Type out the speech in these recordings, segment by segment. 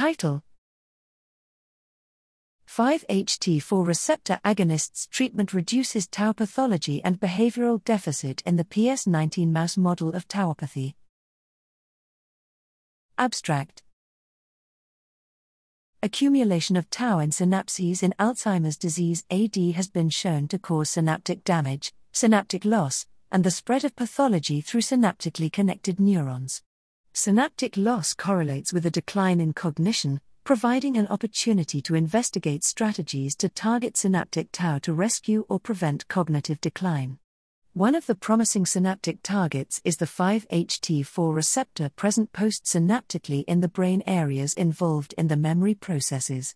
Title 5-HT4 receptor agonists treatment reduces tau pathology and behavioral deficit in the PS19 mouse model of tauopathy. Abstract Accumulation of tau in synapses in Alzheimer's disease AD has been shown to cause synaptic damage, synaptic loss, and the spread of pathology through synaptically connected neurons. Synaptic loss correlates with a decline in cognition, providing an opportunity to investigate strategies to target synaptic tau to rescue or prevent cognitive decline. One of the promising synaptic targets is the 5-HT4 receptor present postsynaptically in the brain areas involved in the memory processes.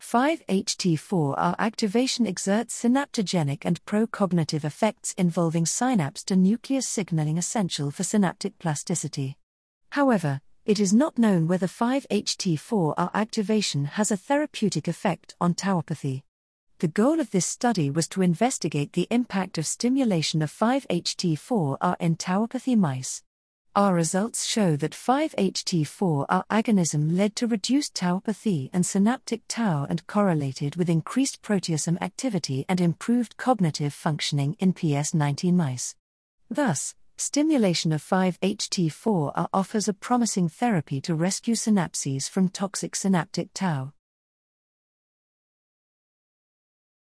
5-HT4R activation exerts synaptogenic and pro-cognitive effects involving synapse to nucleus signaling essential for synaptic plasticity. However, it is not known whether 5-HT4R activation has a therapeutic effect on tauopathy. The goal of this study was to investigate the impact of stimulation of 5-HT4R in tauopathy mice. Our results show that 5-HT4R agonism led to reduced tauopathy and synaptic tau and correlated with increased proteasome activity and improved cognitive functioning in PS19 mice. Thus, stimulation of 5-HT4R offers a promising therapy to rescue synapses from toxic synaptic tau.